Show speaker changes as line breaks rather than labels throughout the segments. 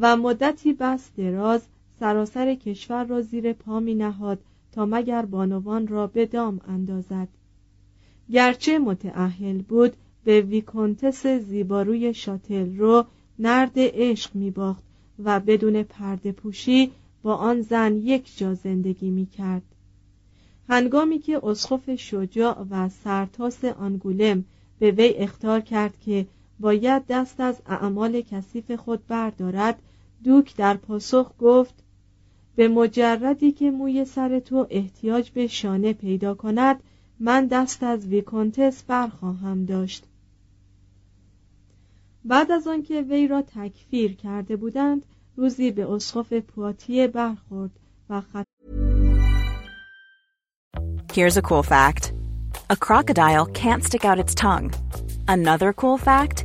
و مدتی بس دراز سراسر کشور را زیر پا می نهاد تا مگر بانوان را به دام اندازد. گرچه متعهل بود به ویکونتس زیباروی شاتل رو نرد عشق می باخت و بدون پرده پوشی با آن زن یک جا زندگی می کرد هنگامی که اسخف شجاع و سرتاس آنگولم به وی اختار کرد که باید دست از اعمال کثیف خود بردارد دوک در پاسخ گفت به مجردی که موی سر تو احتیاج به شانه پیدا کند من دست از ویکونتس برخواهم داشت بعد از آنکه وی را تکفیر کرده بودند روزی به اسقف پواتیه برخورد و خط...
Here's a cool fact. A crocodile can't stick out its tongue. Another cool fact,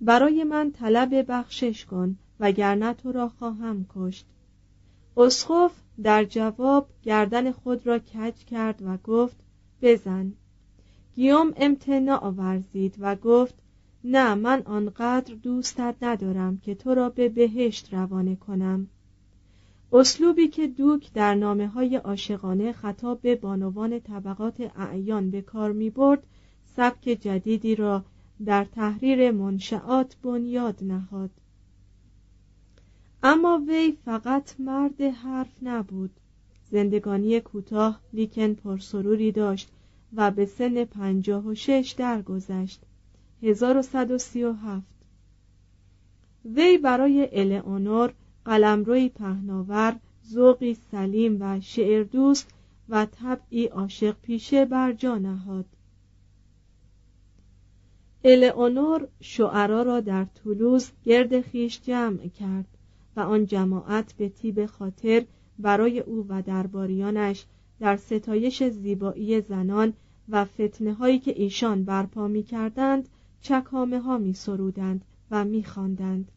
برای من طلب بخشش کن وگرنه تو را خواهم کشت. اسخف در جواب گردن خود را کج کرد و گفت بزن. گیوم امتناع آورزید و گفت نه من آنقدر دوستت ندارم که تو را به بهشت روانه کنم. اسلوبی که دوک در نامه های عاشقانه خطاب به بانوان طبقات اعیان به کار می برد سبک جدیدی را در تحریر منشعات بنیاد نهاد. اما وی فقط مرد حرف نبود. زندگانی کوتاه لیکن پرسروری داشت و به سن پنجاه و شش درگذشت. 1137 وی برای الئونور قلمروی پهناور ذوقی سلیم و شعر دوست و طبعی عاشق پیشه بر جا نهاد. الئونور شعرا را در طولوز گرد خیش جمع کرد و آن جماعت به تیب خاطر برای او و درباریانش در ستایش زیبایی زنان و فتنه هایی که ایشان برپا می کردند چکامه ها می سرودند و می خواندند.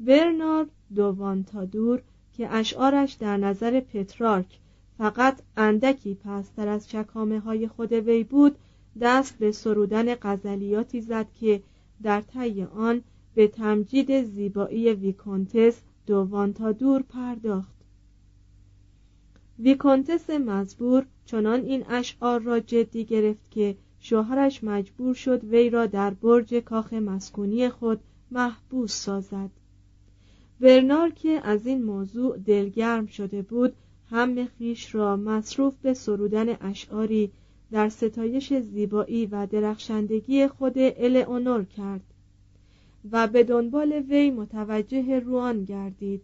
برنارد دوانتادور که اشعارش در نظر پترارک فقط اندکی پستر از چکامه های خود وی بود دست به سرودن غزلیاتی زد که در طی آن به تمجید زیبایی ویکونتس تا دور پرداخت. ویکونتس مزبور چنان این اشعار را جدی گرفت که شوهرش مجبور شد وی را در برج کاخ مسکونی خود محبوس سازد. برنار که از این موضوع دلگرم شده بود هم خیش را مصروف به سرودن اشعاری در ستایش زیبایی و درخشندگی خود الئونور کرد و به دنبال وی متوجه روان گردید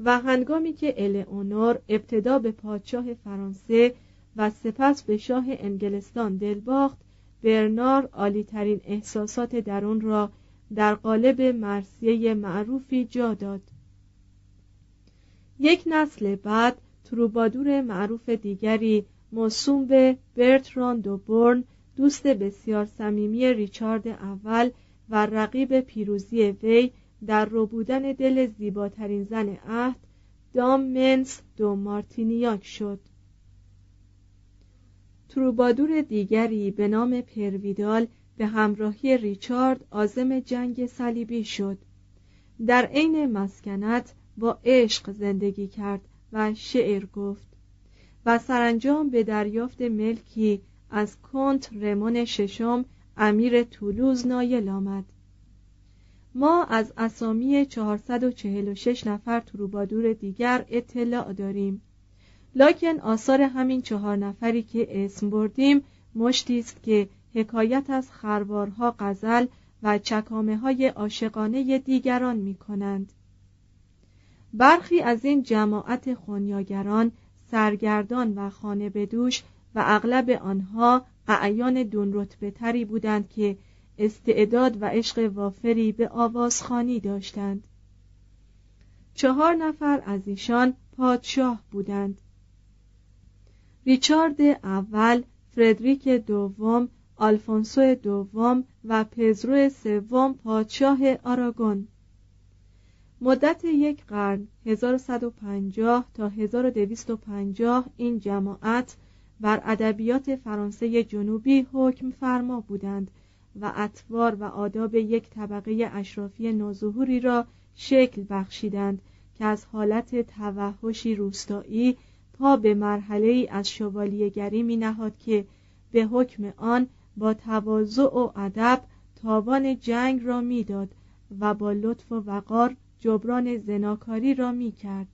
و هنگامی که الئونور ابتدا به پادشاه فرانسه و سپس به شاه انگلستان دل باخت برنار عالیترین احساسات درون را در قالب مرسیه معروفی جا داد. یک نسل بعد تروبادور معروف دیگری موسوم به برتراند و بورن دوست بسیار صمیمی ریچارد اول و رقیب پیروزی وی در بودن دل زیباترین زن عهد دام منس دو مارتینیاک شد. تروبادور دیگری به نام پرویدال به همراهی ریچارد آزم جنگ صلیبی شد. در عین مسکنت با عشق زندگی کرد و شعر گفت. و سرانجام به دریافت ملکی از کنت رمون ششم امیر تولوز نایل آمد ما از اسامی 446 نفر تروبادور دیگر اطلاع داریم لکن آثار همین چهار نفری که اسم بردیم مشتی است که حکایت از خروارها غزل و چکامه های عاشقانه دیگران می کنند. برخی از این جماعت خونیاگران سرگردان و خانه بدوش و اغلب آنها اعیان دون رتبه تری بودند که استعداد و عشق وافری به آوازخانی داشتند. چهار نفر از ایشان پادشاه بودند. ریچارد اول فردریک دوم آلفونسو دوم و پزرو سوم پادشاه آراگون. مدت یک قرن 1150 تا 1250 این جماعت بر ادبیات فرانسه جنوبی حکم فرما بودند و اطوار و آداب یک طبقه اشرافی نوظهوری را شکل بخشیدند که از حالت توحشی روستایی پا به مرحله ای از شوالیهگری می نهاد که به حکم آن با تواضع و ادب تاوان جنگ را می‌داد و با لطف و وقار جبران زناکاری را می کرد.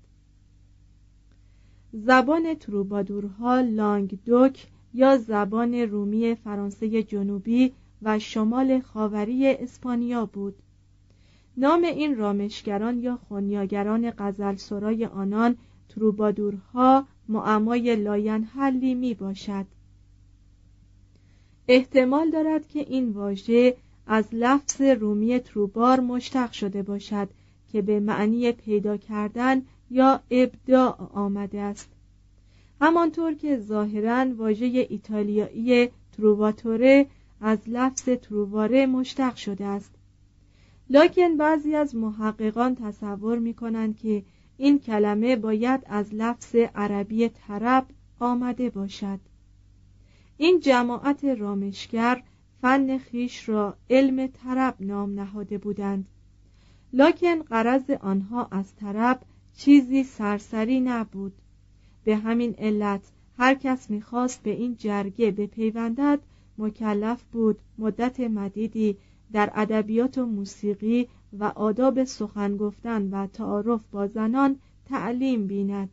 زبان تروبادورها لانگ دوک یا زبان رومی فرانسه جنوبی و شمال خاوری اسپانیا بود. نام این رامشگران یا خونیاگران غزل سرای آنان تروبادورها معمای لاینحلی می باشد. احتمال دارد که این واژه از لفظ رومی تروبار مشتق شده باشد که به معنی پیدا کردن یا ابداع آمده است. همانطور که ظاهرا واژه ایتالیایی تروواتوره از لفظ تروواره مشتق شده است. لکن بعضی از محققان تصور می کنند که این کلمه باید از لفظ عربی طرب آمده باشد. این جماعت رامشگر فن خیش را علم طرب نام نهاده بودند. لکن قرض آنها از طرب چیزی سرسری نبود. به همین علت هر کس می‌خواست به این جرگه بپیوندد مکلف بود. مدت مدیدی در ادبیات و موسیقی و آداب سخن گفتن و تعارف با زنان تعلیم بیند.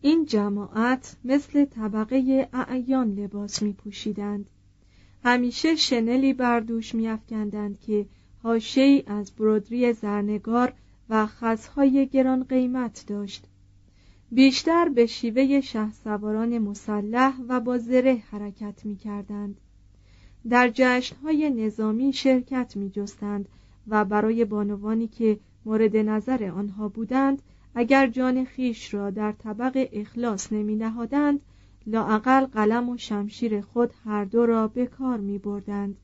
این جماعت مثل طبقه اعیان لباس می پوشیدند. همیشه شنلی بر دوش که هاشهی از برودری زرنگار و خزهای گران قیمت داشت بیشتر به شیوه شه سواران مسلح و با زره حرکت می کردند. در جشنهای نظامی شرکت می جستند و برای بانوانی که مورد نظر آنها بودند اگر جان خیش را در طبق اخلاص نمی نهادند لاعقل قلم و شمشیر خود هر دو را به کار می بردند.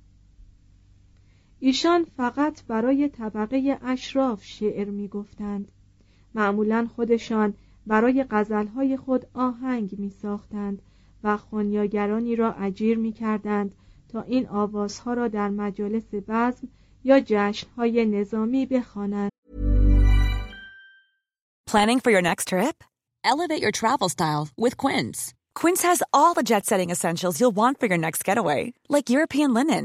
ایشان فقط برای طبقه اشراف شعر می گفتند. معمولا خودشان برای غزلهای خود آهنگ می ساختند و خونیاگرانی را اجیر می کردند تا این آوازها را در مجالس بزم یا جشنهای نظامی بخوانند.
Planning for your next trip?
Elevate your travel style with Quince.
Quince has all the jet-setting essentials you'll want for your next getaway, like European linen,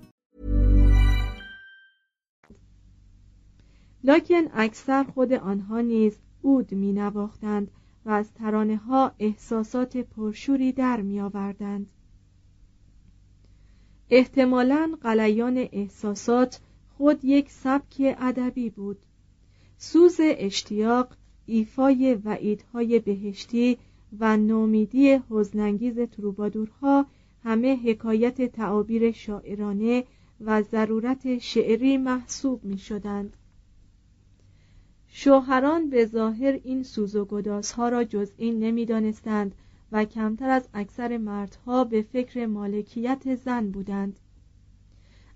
لکن اکثر خود آنها نیز اود می نواختند و از ترانه ها احساسات پرشوری در می آوردند. احتمالا قلیان احساسات خود یک سبک ادبی بود سوز اشتیاق ایفای وعیدهای بهشتی و نومیدی حزنانگیز تروبادورها همه حکایت تعابیر شاعرانه و ضرورت شعری محسوب می شدند. شوهران به ظاهر این سوز و گدازها را جز این نمی‌دانستند و کمتر از اکثر مردها به فکر مالکیت زن بودند.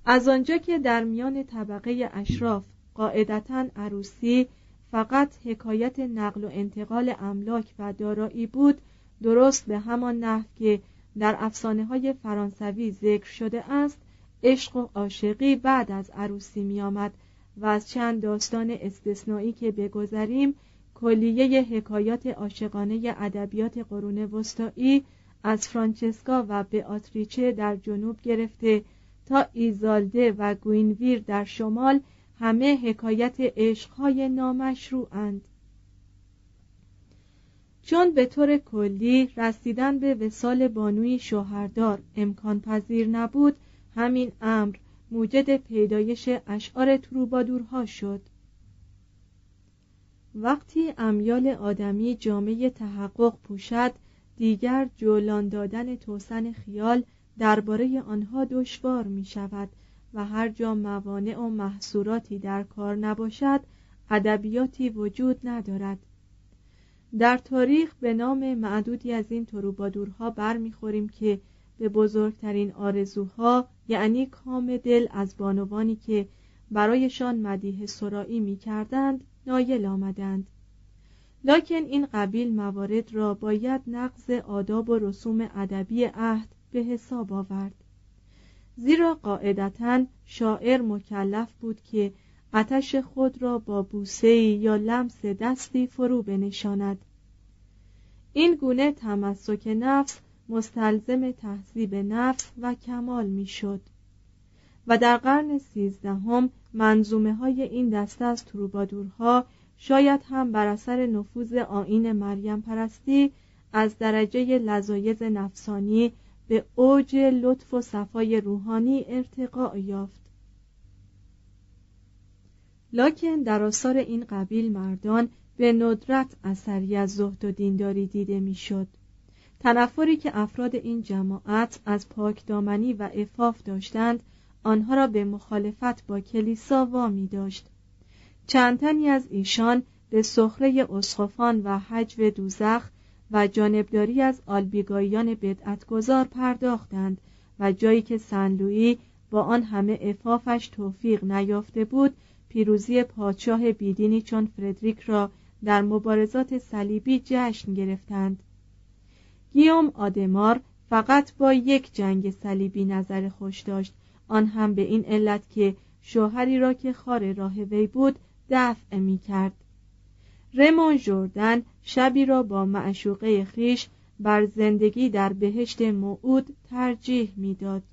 از آنجا که در میان طبقه اشراف قاعدتا عروسی فقط حکایت نقل و انتقال املاک و دارایی بود درست به همان نحو که در افسانه های فرانسوی ذکر شده است عشق و عاشقی بعد از عروسی می آمد و از چند داستان استثنایی که بگذریم کلیه حکایات عاشقانه ادبیات قرون وسطایی از فرانچسکا و بئاتریچه در جنوب گرفته تا ایزالده و گوینویر در شمال همه حکایت عشقهای نامشروعند. چون به طور کلی رسیدن به وسال بانوی شوهردار امکان پذیر نبود همین امر موجد پیدایش اشعار تروبادورها شد. وقتی امیال آدمی جامعه تحقق پوشد دیگر جولان دادن توسن خیال درباره آنها دشوار می شود و هر جا موانع و محصوراتی در کار نباشد ادبیاتی وجود ندارد. در تاریخ به نام معدودی از این تروبادورها برمیخوریم که به بزرگترین آرزوها یعنی کام دل از بانوانی که برایشان مدیح سرایی می کردند نایل آمدند. لکن این قبیل موارد را باید نقض آداب و رسوم ادبی عهد به حساب آورد. زیرا قاعدتا شاعر مکلف بود که آتش خود را با بوسه یا لمس دستی فرو بنشاند. این گونه تمسک نفس مستلزم تحذیب نفس و کمال می‌شد و در قرن سیزدهم منظومه های این دسته از تروبادورها شاید هم بر اثر نفوذ آین مریم پرستی از درجه لذایز نفسانی به اوج لطف و صفای روحانی ارتقا یافت لکن در آثار این قبیل مردان به ندرت اثری از زهد و دینداری دیده می‌شد. تنفری که افراد این جماعت از پاکدامنی و افاف داشتند آنها را به مخالفت با کلیسا وامی داشت. چند تنی از ایشان به سخره اسخفان و حجو دوزخ و جانبداری از آلبیگاییان بدعتگذار پرداختند و جایی که سنلویی با آن همه افافش توفیق نیافته بود پیروزی پادشاه بیدینی چون فردریک را در مبارزات صلیبی جشن گرفتند. گیوم آدمار فقط با یک جنگ صلیبی نظر خوش داشت. آن هم به این علت که شوهری را که خار راه وی بود دفع می کرد رمون جوردن شبی را با معشوقه خیش بر زندگی در بهشت موعود ترجیح می‌داد.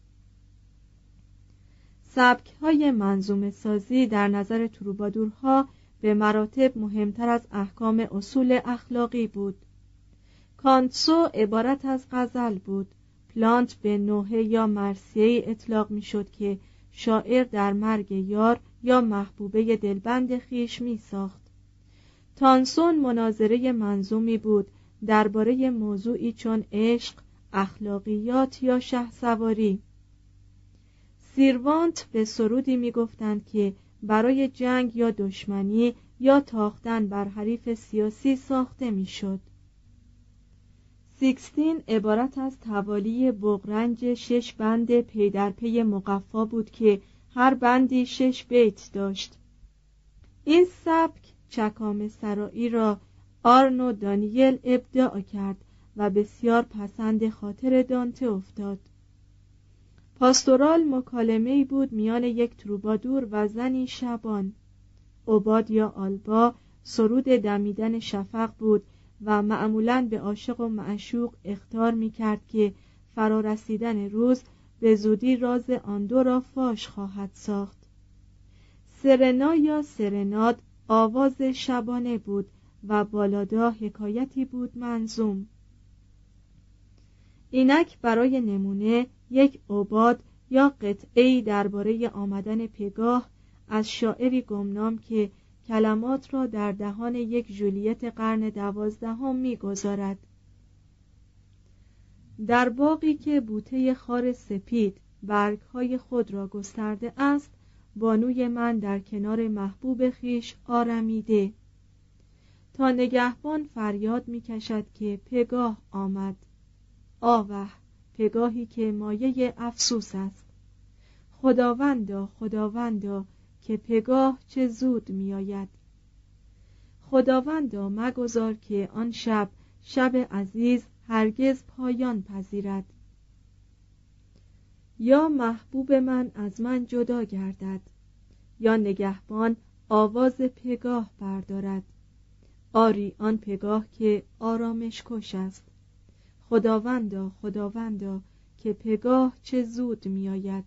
سبک های منظوم سازی در نظر تروبادورها به مراتب مهمتر از احکام اصول اخلاقی بود. کانتسو عبارت از غزل بود. پلانت به نوحه یا مرسیه اطلاق می شد که شاعر در مرگ یار یا محبوبه دلبند خیش می ساخت تانسون مناظره منظومی بود درباره موضوعی چون عشق اخلاقیات یا شه سواری سیروانت به سرودی می‌گفتند که برای جنگ یا دشمنی یا تاختن بر حریف سیاسی ساخته می‌شد. سیکستین عبارت از توالی بغرنج شش بند پی در پی مقفا بود که هر بندی شش بیت داشت. این سبک چکامه سرایی را آرنو دانیل ابداع کرد و بسیار پسند خاطر دانته افتاد. پاستورال مکالمه بود میان یک تروبادور و زنی شبان. عباد یا آلبا سرود دمیدن شفق بود و معمولا به عاشق و معشوق اختار می کرد که فرارسیدن روز به زودی راز آن دو را فاش خواهد ساخت. سرنا یا سرناد آواز شبانه بود و بالادا حکایتی بود منظوم. اینک برای نمونه یک عباد یا قطعی درباره آمدن پگاه از شاعری گمنام که کلمات را در دهان یک جولیت قرن دوازدهم می‌گذارد. در باقی که بوته خار سپید برگهای خود را گسترده است بانوی من در کنار محبوب خیش آرمیده. تا نگهبان فریاد می‌کشد که پگاه آمد. آوه پگاهی که مایه افسوس است. خداوندا خداوندا که پگاه چه زود میآید. خداوندا مگذار که آن شب شب عزیز هرگز پایان پذیرد. یا محبوب من از من جدا گردد یا نگهبان آواز پگاه بردارد. آری آن پگاه که آرامش کش است. خداوندا خداوندا که پگاه چه زود میآید.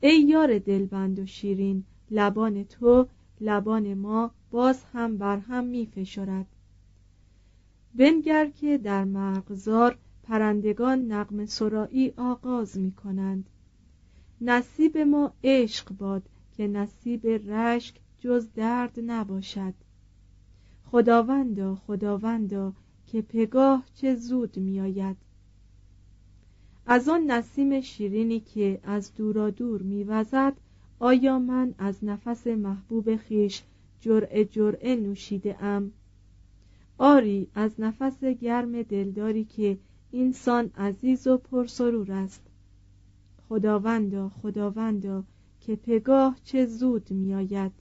ای یار دلبند و شیرین لبان تو لبان ما باز هم بر هم می فشرد بنگر که در مرغزار پرندگان نقم سرایی آغاز می کنند. نصیب ما عشق باد که نصیب رشک جز درد نباشد. خداوندا خداوندا که پگاه چه زود میآید از آن نسیم شیرینی که از دورا دور میوزد آیا من از نفس محبوب خیش جرعه جرعه نوشیده ام آری از نفس گرم دلداری که اینسان عزیز و پرسرور است. خداوندا خداوندا که پگاه چه زود میآید؟